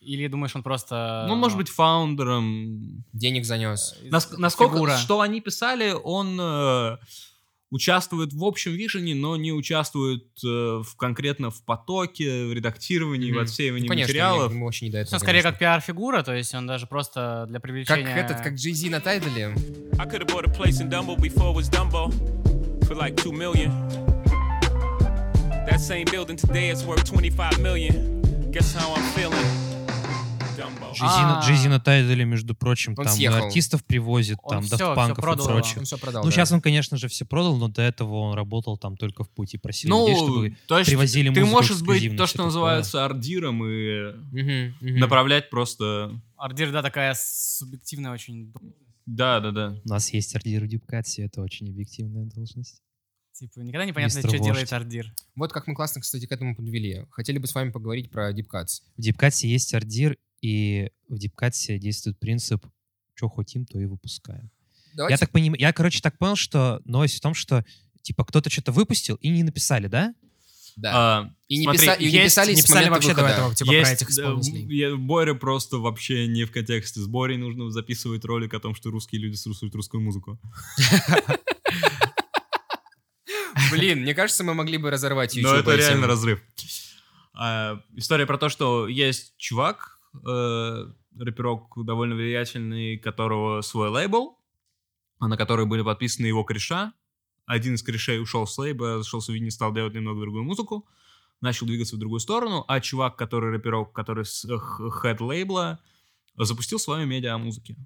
Или думаешь, он просто... Ну, он может быть фаундером. Денег занес. э, Нас- насколько, фигура. что они писали, он э, участвует в общем вижене, но не участвует э, в, конкретно в потоке, в редактировании, в Мгм. отсеивании Ну, конечно, материалов. ему вообще не этого, Все скорее как пиар-фигура, то есть он даже просто для Как привлечения... этот, как Jay-Z на Тайдале. I could have bought a place in Dumbo before it was Dumbo for like two million. That same building today is worth 25 million. Guess how I'm feeling? Dumbo. Джейзи на- А. Джейзи на Тайдале, между прочим, Он там и съехал. артистов привозит, Он там, всё дафтпанков и продал. прочее. Он все продал, Ну, да. сейчас он, конечно же, все продал, но до этого он работал там только в пути, просил людей, Ну, чтобы то есть привозили ты можешь быть то, что называется ардиром и направлять просто... Ардир, да, такая субъективная очень... Да, да, да. У нас есть ардир в Дипкатсе, это очень объективная должность. Типа, никогда непонятно, Мистер что Вождь. делает Ардир. Вот как мы классно, кстати, к этому подвели. Хотели бы с вами поговорить про Cuts. В Дипкатсе есть ардир, и в Дипкатсе действует принцип «что хотим, то и выпускаем». Давайте. Я так понимаю, я, короче, так понял, что новость в том, что типа кто-то что-то выпустил и не написали, да? Да. А, и не, смотри, писа- и не есть- писали, Не писали вообще до выхода. этого, типа, про есть, этих э, исполнителей. я- Боря просто вообще не в контексте. С Борей нужно записывать ролик о том, что русские люди слушают русскую музыку. Блин, мне кажется, мы могли бы разорвать YouTube. Но это реально разрыв. А, история про то, что есть чувак, э, рэперок довольно влиятельный, которого свой лейбл, а на который были подписаны его кореша. Один из корешей ушел с лейба, зашел в не стал делать немного другую музыку, начал двигаться в другую сторону, а чувак, который рэперок, который с э, хед лейбла, запустил свою медиа о музыке.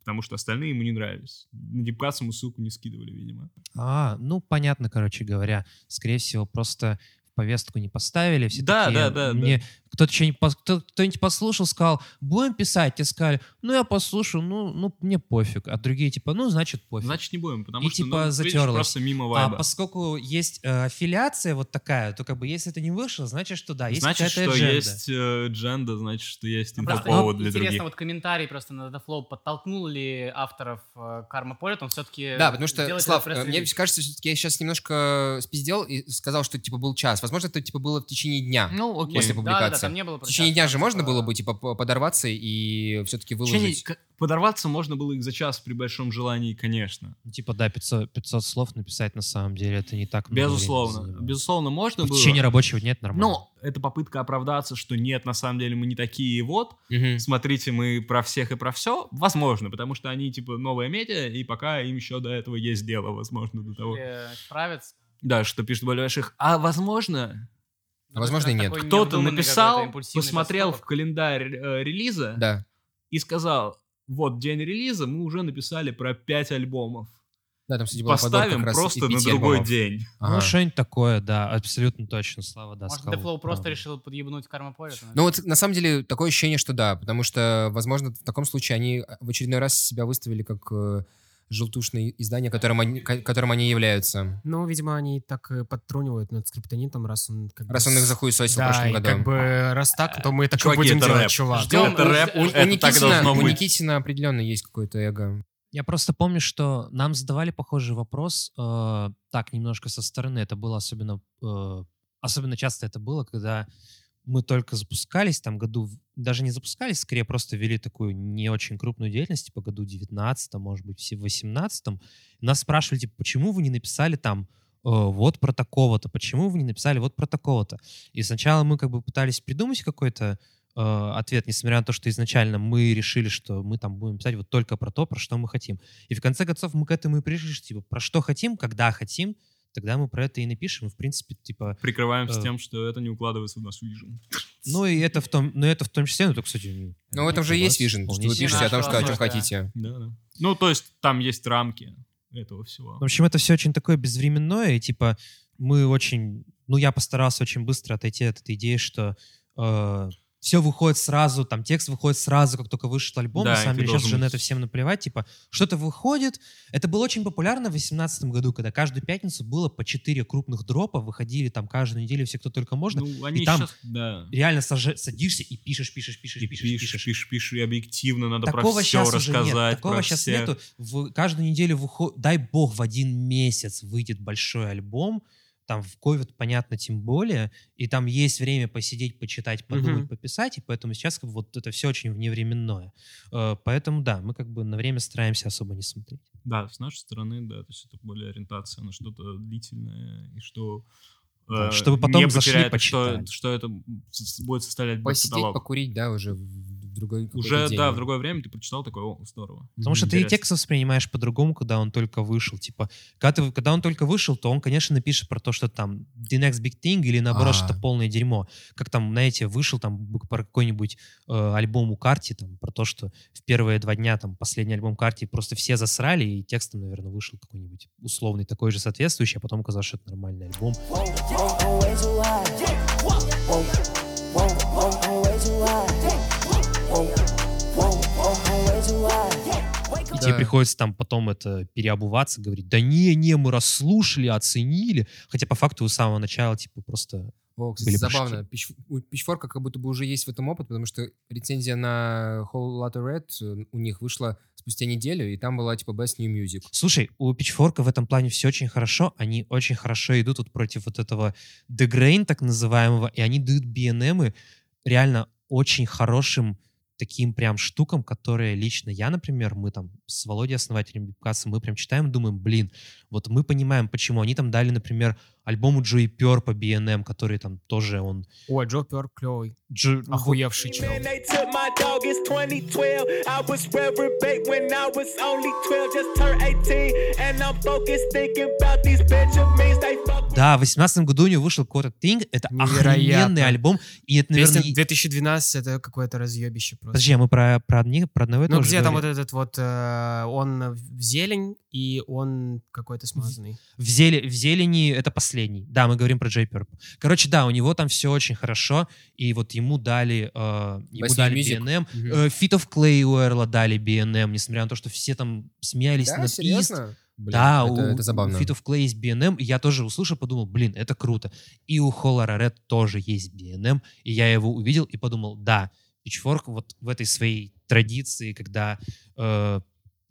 Потому что остальные ему не нравились. На дипкац ему ссылку не скидывали, видимо. А, ну, понятно, короче говоря. Скорее всего, просто в повестку не поставили. Все Да, такие, да, да, Мне кто-то что-нибудь кто- кто-нибудь послушал, сказал, будем писать. Те сказали, ну, я послушаю, ну, ну, мне пофиг. А другие типа, ну, значит, пофиг. Значит, не будем, потому И что, типа ну, видишь, затерлось. просто мимо а вайба. поскольку есть э, аффилиация вот такая, то как бы если это не вышло, значит, что да, есть значит, что адженда. есть э, дженда, значит, что есть Ну, инфоповод для интересно, других. вот комментарий просто на Dataflow, подтолкнул ли авторов э, Карма Полет, он все-таки Да, потому что, Слав, мне кажется, все-таки я сейчас немножко спиздел и сказал, что типа был час. Возможно, это типа было в течение дня. Ну, окей. После Да, да, да, публикации. Там не было В течение дня же можно типа, было бы типа по- подорваться и все-таки В выложить. Подорваться можно было их за час при большом желании, конечно. Ну, Типа, да, 500, 500 слов написать на самом деле, это не так много Безусловно. Безусловно, можно В было. течение рабочего дня это нормально. Но это попытка оправдаться, что нет, на самом деле мы не такие, и вот. Мгм. Смотрите, мы про всех и про все. Возможно, потому что они, типа, новая медиа, и пока им еще до этого есть дело, возможно, до того. э, справиться. Да, что пишут более больших. А возможно, А возможно, и нет. Кто-то написал, посмотрел в календарь э, релиза Да. и сказал, вот день релиза, мы уже написали про 5 альбомов. Да, там, кстати, была подборка Поставим как раз просто на пяти другой альбомов. день. Ага. Ну, что-нибудь такое, да, абсолютно точно, Слава, да, Может, сказал, Deflow просто правда. решил подъебнуть Карма Полет? Ну вот на самом деле такое ощущение, что да, потому что, возможно, в таком случае они в очередной раз себя выставили как э, желтушное издание, которым они, ко- которым они являются. Ну, видимо, они так подтрунивают над скриптонитом, раз он как бы Раз он их захуесосил в Да, прошлом и году. как бы раз так, то мы так и Чуваки, будем это делать, рэп. чувак. Ждем. Это рэп, У, у это так Никитина, должно у быть. Никитина определенно есть какое-то эго. Я просто помню, что нам задавали похожий вопрос, э, так, немножко со стороны. Это было особенно, э, особенно часто это было, когда мы только запускались, там году, даже не запускались, скорее просто вели такую не очень крупную деятельность, типа году 19 может быть, в 18 Нас спрашивали, типа, почему вы не написали там э, вот про такого-то, почему вы не написали вот про такого-то. И сначала мы как бы пытались придумать какой-то э, ответ, несмотря на то, что изначально мы решили, что мы там будем писать вот только про то, про что мы хотим. И в конце концов мы к этому и пришли, что, типа, про что хотим, когда хотим, тогда мы про это и напишем. И, в принципе, типа, Прикрываемся Э. тем, что это не укладывается в нашу вижу. ну и это в том, ну это в том числе, ну это, кстати... Но в этом же есть вижен, что вы пишете о том, что, о чем хотите. Да, да. Ну, то есть там есть рамки этого всего. В общем, это все очень такое безвременное, и типа мы очень... Ну, я постарался очень быстро отойти от этой идеи, что э, все выходит сразу, там текст выходит сразу, как только вышел альбом. Да, на самом деле сейчас уже на это всем наплевать. Типа, что-то выходит. Это было очень популярно в 2018 году, когда каждую пятницу было по 4 крупных дропа, выходили там каждую неделю все, кто только можно. Ну, они и там сейчас, да. реально сажа- садишься и пишешь, пишешь, пишешь, И пишешь, пишешь, пишешь. пишешь, пишешь, и объективно надо Такого про все рассказать. нет. Такого про сейчас всех. нету. В каждую неделю выходит, дай бог, в один месяц выйдет большой альбом. Там в ковид, понятно, тем более. И там есть время посидеть, почитать, подумать, Мгм. пописать. И поэтому сейчас как бы вот это все очень вневременное. Э, Поэтому да, мы как бы на время стараемся особо не смотреть. Да, с нашей стороны, да, то есть это более ориентация на что-то длительное, и что... Да, э, чтобы потом не зашли потеряет, что, почитать. что это с- будет составлять Посидеть, каталог. покурить, да, уже другой Уже, день. да, в другое время ты прочитал такое, о, здорово. Потому что ты и текст воспринимаешь по-другому, когда он только вышел. Типа, когда, ты, когда он только вышел, то он, конечно, напишет про то, что там the next big thing или наоборот, А. что-то полное дерьмо. Как там, знаете, вышел там про какой-нибудь э, альбом у Карти, там, про то, что в первые два дня там последний альбом Карти просто все засрали, и текстом, наверное, вышел какой-нибудь условный такой же соответствующий, а потом оказалось, что это нормальный альбом. Тебе Да. приходится там потом это переобуваться, говорить, да не, не, мы расслушали, оценили. Хотя по факту с самого начала, типа, просто... О, кстати, были забавно. Пич- У Pitchfork как будто бы уже есть в этом опыт, потому что рецензия на Whole Lotta Red э, у них вышла спустя неделю, и там была типа Best New Music. Слушай, у Pitchfork в этом плане все очень хорошо. Они очень хорошо идут вот против вот этого The Grain, так называемого, и они дают BNM реально очень хорошим таким прям штукам, которые лично я, например, мы там с Володей, основателем Бипкаса, мы прям читаем думаем, блин, вот мы понимаем, почему. Они там дали, например, альбому Джои Пер по BNM, который там тоже он... Ой, Джо Пер клевый. Джо- Охуевший чел. Man, they took my dog, it's 2012. I was reprobate when I was only 12, just turned 18. And I'm focused thinking about these Benjamins, they fuck Да, в 18 году у него вышел Quarter Thing, это Невероятно. охрененный альбом, и это, наверное... Песня 2012 это какое-то разъебище просто. Подожди, а мы про, про, одни, про одного и Ну где там вот говорим? этот вот, э, он в зелень и он какой-то смазанный. В, зеле- в зелени это последний. Да, мы говорим про Джей Перп. Короче, да, у него там все очень хорошо, и вот ему дали, э, ему New дали Music. BNM. Мгм. Э, Feet of Clay у Эрла дали BNM, несмотря на то, что все там смеялись Да, над серьезно? Блин, да, это, у, это забавно. Feet of Clay есть BNM, и я тоже услышал, подумал, блин, это круто. И у Холлера Ред тоже есть BNM, и я его увидел и подумал, да, Pitchfork вот в этой своей традиции, когда э,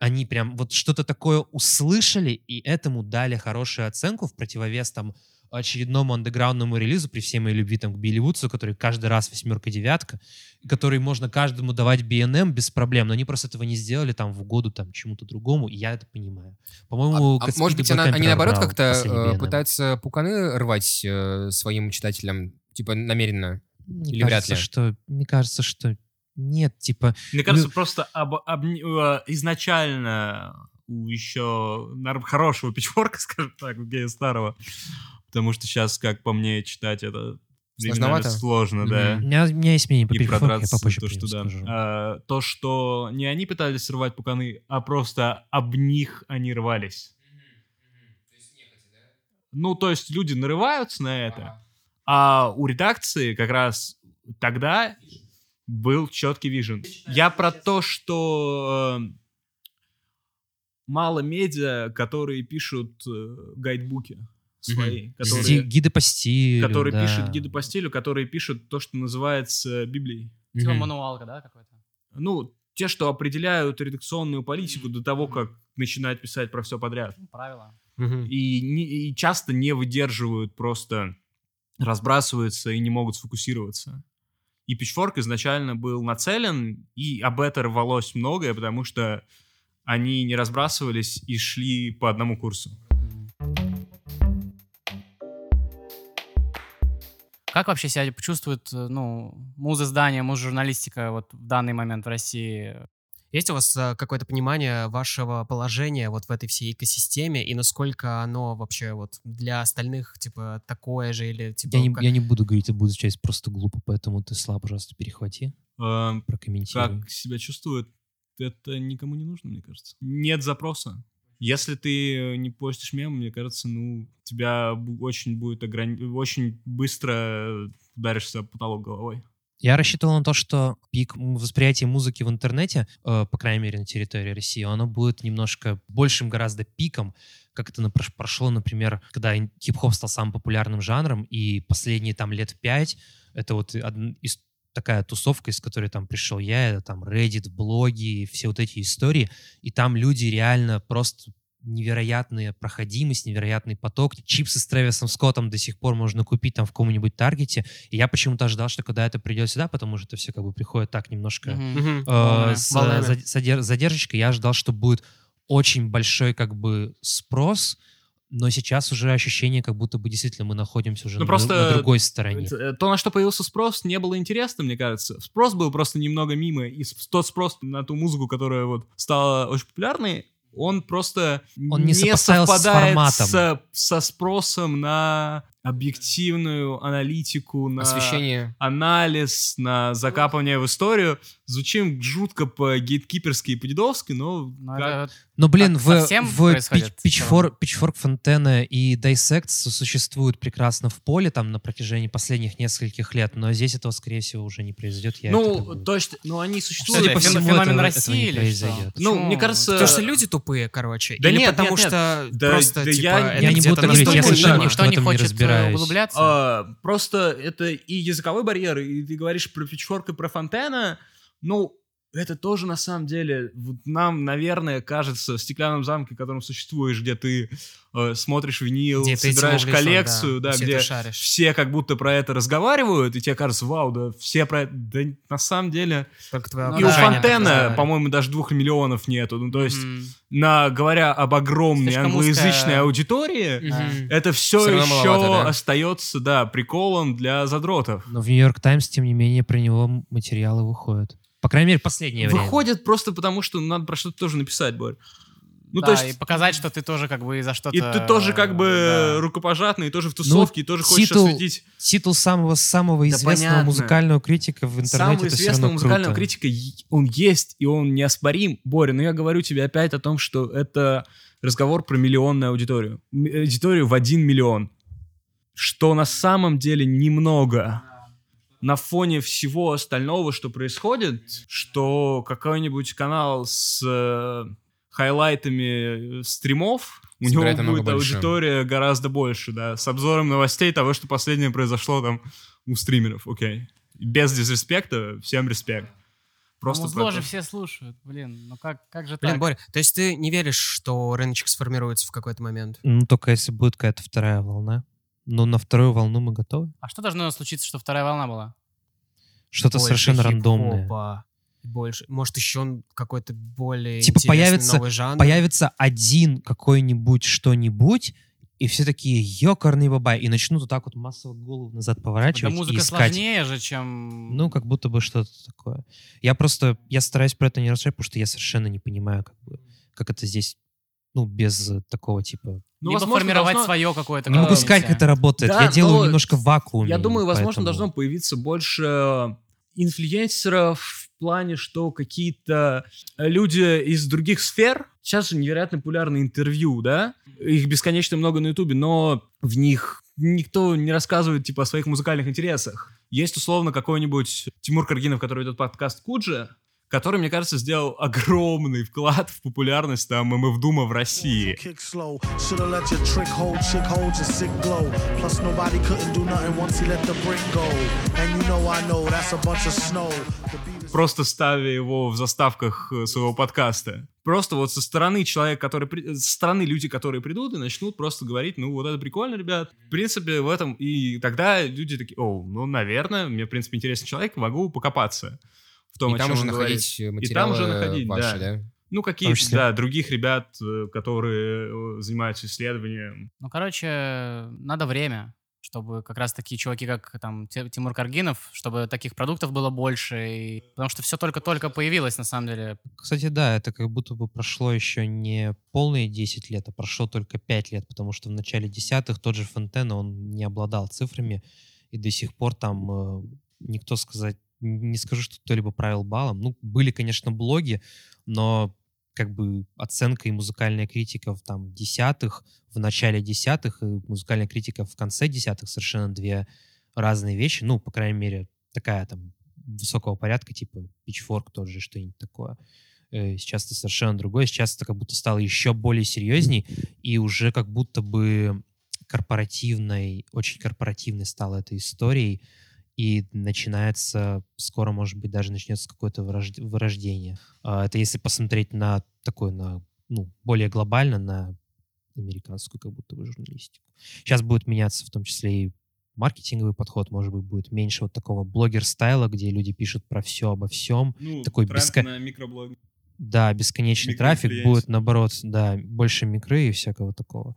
они прям вот что-то такое услышали и этому дали хорошую оценку в противовес там очередному андеграундному релизу при всей моей любви там к Билли Вудсу, который каждый раз восьмерка-девятка, который можно каждому давать BNM без проблем, но они просто этого не сделали там в угоду там чему-то другому, и я это понимаю. По-моему, А- а может быть, она- они наоборот как-то э, пытаются пуканы рвать э, своим читателям, типа намеренно? Мне или вряд кажется, ли? что мне кажется, что нет, типа Мне кажется, Ну- просто об- обни- э, изначально у еще хорошего пичфорка, скажем так, у гея старого, потому что сейчас, как по мне, читать это Сложновато? сложно, да. у меня, у меня есть мнение по И Pitchfork, я продраться попозже то, что да. скажу. А, то, что не они пытались срывать пуканы, а просто об них они рвались. Ну, то есть люди нарываются на это, а у редакции как раз тогда был четкий вижен. Я про то, что э, мало медиа, которые пишут э, гайдбуки свои, Ди- которые, Гиды по стилю, которые да. пишут гиды по стилю, которые пишут то, что называется Библией. Типа Мгм. мануалка, да, какой-то? Ну, те, что определяют редакционную политику до того, как начинают писать про все подряд. Ну, Правила. Мгм. И, не- и часто не выдерживают, просто разбрасываются и не могут сфокусироваться. И Pitchfork изначально был нацелен, и об это рвалось многое, потому что они не разбрасывались и шли по одному курсу. Как вообще себя чувствует, э, ну, муза-здание, муз-журналистика вот в данный момент в России? Есть у вас э, какое-то понимание вашего положения вот в этой всей экосистеме и насколько оно вообще вот для остальных типа такое же или типа Я не, как- я не буду говорить, это будет часть просто глупо, поэтому ты, Слава, пожалуйста, перехвати, Эм, прокомментируй. как себя чувствует, это никому не нужно, мне кажется. Нет запроса. Если ты не постишь мем, мне кажется, ну, тебя очень будет ограни... очень быстро ударишься потолок головой. Я рассчитывал на то, что пик восприятия музыки в интернете, э, по крайней мере, на территории России, оно будет немножко большим гораздо пиком, как это прошло, например, когда хип-хоп стал самым популярным жанром, и последние там лет пять это вот из такая тусовка, из которой там пришел я, это там Reddit, блоги, все вот эти истории, и там люди реально просто невероятная проходимость, невероятный поток. Чипсы с Трэвисом Скоттом до сих пор можно купить там в каком-нибудь таргете. И я почему-то ожидал, что когда это придет сюда, потому что это все как бы приходит так немножко э, с Волнами. зад- задер- задержкой. Я ожидал, что будет очень большой как бы спрос, но сейчас уже ощущение, как будто бы действительно мы находимся уже Ну, на, просто на другой стороне. Э, То, на что появился спрос, не было интересно, мне кажется. Спрос был просто немного мимо. И тот спрос на ту музыку, которая вот стала очень популярной, он просто Он не с совпадает форматом. со, со спросом на объективную аналитику, на Освещение. анализ, на закапывание в историю. Звучим жутко по-гейткиперски и по-дедовски, но Ну, как- это Но, блин, Так в, в Pitchfork, Pitchfork Фонтена и Dissect существуют прекрасно в поле там на протяжении последних нескольких лет, но здесь этого, скорее всего, уже не произойдет. Я ну, как бы- то есть, ну, они существуют. это, по всему феномен этого- России этого не или что? Ну, мне кажется, Потому что люди тупые, короче. Да Или нет, потому нет, нет. что Да- просто, да типа, я- это я не буду говорить, я совершенно Никто не хочет э, углубляться. А, просто это и языковой барьер, и ты говоришь про Pitchfork и про Фонтена, ну, это тоже на самом деле, вот нам, наверное, кажется, в стеклянном замке, в котором существуешь, где ты э, смотришь винил, Где собираешь увлечен, коллекцию, да, все где все как будто про это разговаривают, и тебе кажется, вау, да, все про это, да, на самом деле. Только и у да, Фонтена, по-моему, даже двух миллионов нету, ну, то есть, М. на, говоря об огромной Слишком англоязычной узкая. аудитории, Мгм. это все, равно еще маловато, да? остается, да, приколом для задротов. Но в Нью-Йорк Таймс, тем не менее, про него материалы выходят. По крайней мере, последнее время. Выходит просто потому, что надо про что-то тоже написать, Борь. Ну, Да, то и есть, показать, что ты тоже как бы за что-то... и ты тоже как бы да. рукопожатный, и тоже в тусовке, и тоже хочешь титул- осветить. Титул самого самого Да известного понятно. музыкального критика в интернете Самого известного равно музыкального круто. критика, он есть, и он неоспорим, Боря, но я говорю тебе опять о том, что это разговор про миллионную аудиторию. Аудиторию в один миллион. Что на самом деле немного. На фоне всего остального, что происходит, что какой-нибудь канал с э, хайлайтами э, стримов, у него Собирает будет больше. аудитория гораздо больше, да, с обзором новостей того, что последнее произошло там у стримеров, окей. Без дизреспекта, всем респект. Просто Ну, зло про же все слушают, блин, ну как, как же Блин, так? Боря, то есть ты не веришь, что рыночек сформируется в какой-то момент? Ну, только если будет какая-то вторая волна. Но на вторую волну мы готовы. А что должно случиться, что вторая волна была? Что-то Больше совершенно рандомное. Больше. Может, еще он какой-то более Типа интересный появится- новый жанр? Появится один какой-нибудь что-нибудь, и все такие ёкарный бабай, и начнут вот так вот массово голову назад Да поворачивать и музыка искать. сложнее же, чем... Ну, как будто бы что-то такое. Я просто, я стараюсь про это не рассказать, потому что я совершенно не понимаю, как бы, как это здесь, ну, без э, такого типа... Ну, Либо возможно, формировать должно- свое какое-то... Не могу сказать, как это работает. Да, я делаю но немножко в вакууме. Я думаю, возможно, поэтому- должно появиться больше инфлюенсеров в плане, что какие-то люди из других сфер, сейчас же невероятно популярны интервью, да, их бесконечно много на ютубе, но в них никто не рассказывает, типа, о своих музыкальных интересах. Есть, условно, какой-нибудь Тимур Каргинов, который ведет подкаст Куджи, который, мне кажется, сделал огромный вклад в популярность там ММФ Дума в России. Просто ставя его в заставках э, своего подкаста. Просто вот со стороны человека, который... при- Со стороны люди, которые придут и начнут просто говорить, ну, вот это прикольно, ребят. В принципе, в этом... И тогда люди такие, о, ну, наверное, мне, в принципе, интересный человек, могу покопаться в том, И о там чем уже он говорит. находить И там уже находить, ваши, да. да? Ну, какие-то, да, других ребят, э, которые э, занимаются исследованием. Ну, короче, надо время, чтобы как раз такие чуваки, как там Ти- Тимур Каргинов, чтобы таких продуктов было больше. И... Потому что все только-только появилось, на самом деле. Кстати, да, это как будто бы прошло еще не полные 10 лет, а прошло только 5 лет, потому что в начале десятых тот же Фонтена, он не обладал цифрами, и до сих пор там э, никто сказать, не скажу, что кто-либо правил балом. Ну, были, конечно, блоги, но как бы оценка и музыкальная критика в там десятых, в начале десятых, и музыкальная критика в конце десятых совершенно две разные вещи. Ну, по крайней мере, такая там высокого порядка, типа Pitchfork тот же, что-нибудь такое. Э, Сейчас это совершенно другое. Сейчас это как будто стало еще более серьезней, и уже как будто бы корпоративной, очень корпоративной стала эта историей, и начинается, скоро, может быть, даже начнется какое-то вырожд- вырождение. А, Это если посмотреть на такой, на, ну, более глобально, на американскую как будто бы журналистику. Сейчас будет меняться в том числе и маркетинговый подход, может быть, будет меньше вот такого блогер-стайла, где люди пишут про все обо всем. Ну, Такой беско- на микроблог. Да, бесконечный трафик будет, наоборот, да, больше микры и всякого такого.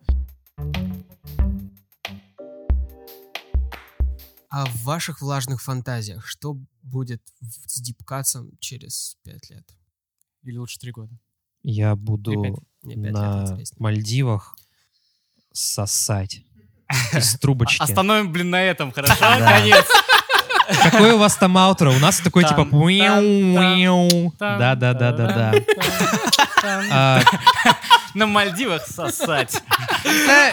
А в ваших влажных фантазиях что будет с дипкатсом через пять лет? Или лучше три года. Я буду пять. Мне пять лет на интереснее. Мальдивах сосать из трубочки. Остановим, блин, на этом, хорошо? Конец. Какой у вас там аутро? У нас такой типа... Да-да-да-да-да. На Мальдивах сосать.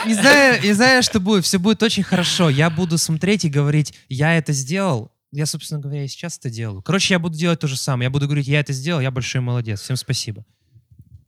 Не знаю, не знаю, что будет. Все будет очень хорошо. Я буду смотреть и говорить, я это сделал. Я, собственно говоря, и сейчас это делаю. Короче, я буду делать то же самое. Я буду говорить, я это сделал, я большой молодец. Всем спасибо.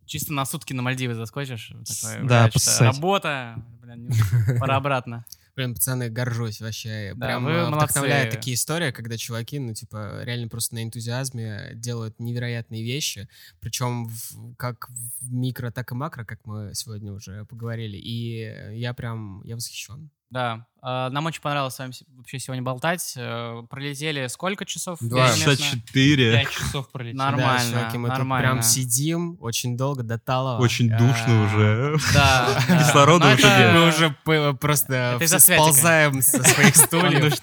Чисто на сутки на Мальдивы заскочишь. Такое, Да, блядь. Работа. Блин, пора обратно. Блин, пацаны, горжусь вообще. Да, Прям вы молодцы. вдохновляют такие истории, когда чуваки, ну, типа, реально просто на энтузиазме делают невероятные вещи. Причем в- как в микро, так и макро, как мы сегодня уже поговорили. И я прям, я восхищен. Да. А, Нам очень понравилось с вами вообще сегодня болтать. Э, Пролетели сколько часов? Два. Совместно? 64. Пять часов пролетело. Нормально, Да, мы нормально. тут прям сидим очень долго до талого. Очень душно уже. Да. да. Кислорода уже нет. Мы уже просто сползаем со своих стульев.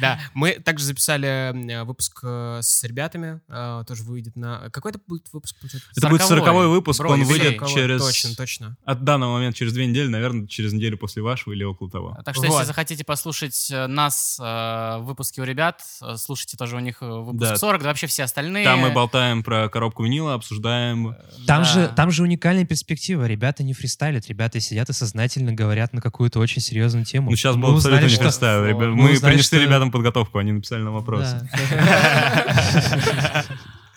Да, мы также записали э, выпуск э, с ребятами, тоже выйдет на... Какой это будет выпуск? Это будет Сороковой. 40 выпуск, он выйдет через... Точно, точно. От данного момента через две недели, наверное, через неделю после вашего или около того. Так что, если Вот. захотите послушать э, нас э, в выпуске у ребят, э, слушайте тоже у них выпуск Да. 40, да вообще все остальные. Там мы болтаем про коробку винила, обсуждаем... Там, Да. же, там же уникальная перспектива. Ребята не фристайлят, ребята сидят и сознательно говорят на какую-то очень серьезную тему. Ну, сейчас Мы было абсолютно узнали, не что- представил. ребят. Мы Мы узнали, принесли что- ребятам подготовку, они написали нам вопросы.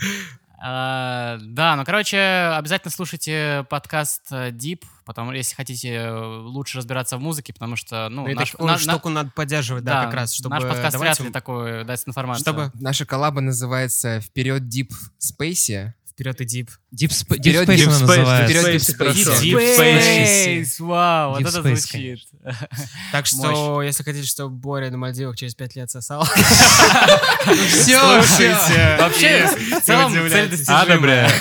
Да. А, да, ну, короче, обязательно слушайте подкаст э, Deep, потому если хотите э, лучше разбираться в музыке, потому что, ну, Ну, наш, такую на- на- штуку надо поддерживать, да, как раз, чтобы... наш подкаст вряд давайте ли такую даст информацию. Чтобы Наша коллаба называется «Вперед, Deep Space». Вперед и дип. Deep, Sp- Deep Вперед, Space Deep она Space, называется. Вперед, Deep Space. Deep Space, вау, вот это звучит. Так что, если хотите, чтобы Боря на Мальдивах через пять лет сосал, Все, слушайте. Вообще, в целом, цель удивляйтесь. достижимая.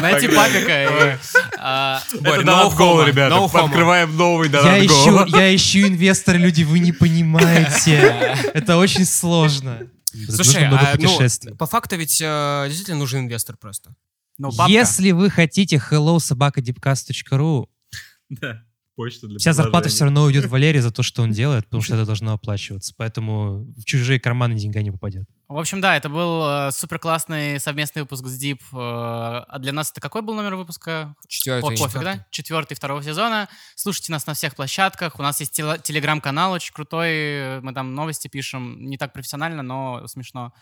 Найти папика а, Это no homo, ребята. Открываем новый ищу, гол. я ищу инвестора, люди, вы не понимаете. Это очень сложно. Слушай, а, ну, по факту ведь э, действительно нужен инвестор просто. Ну, папка. Если вы хотите hello собака Да, Почта для вся зарплата все равно уйдет Валерии за то, что он делает, потому что это должно оплачиваться. Поэтому в чужие карманы деньга не попадет. В общем, да, это был супер классный совместный выпуск с Deep. Э, А для нас это какой был номер выпуска? Четвертый. О, пофиг, да? Четвертый второго сезона. Слушайте нас на всех площадках. У нас есть теле- телеграм-канал очень крутой. Мы там новости пишем. Не так профессионально, но смешно.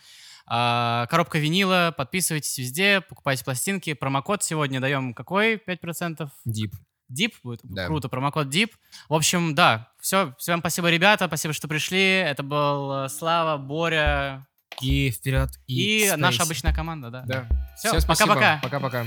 А, Коробка винила. Подписывайтесь везде, покупайте пластинки. Промокод сегодня даем какой? 5%? Deep. Дип будет? Да. Круто, промокод Дип. В общем, да, все. Всем спасибо, ребята. Спасибо, что пришли. Это был э, Слава, Боря И вперед, и, и, наша обычная команда, да. Да. Спасибо. пока-пока. Пока-пока.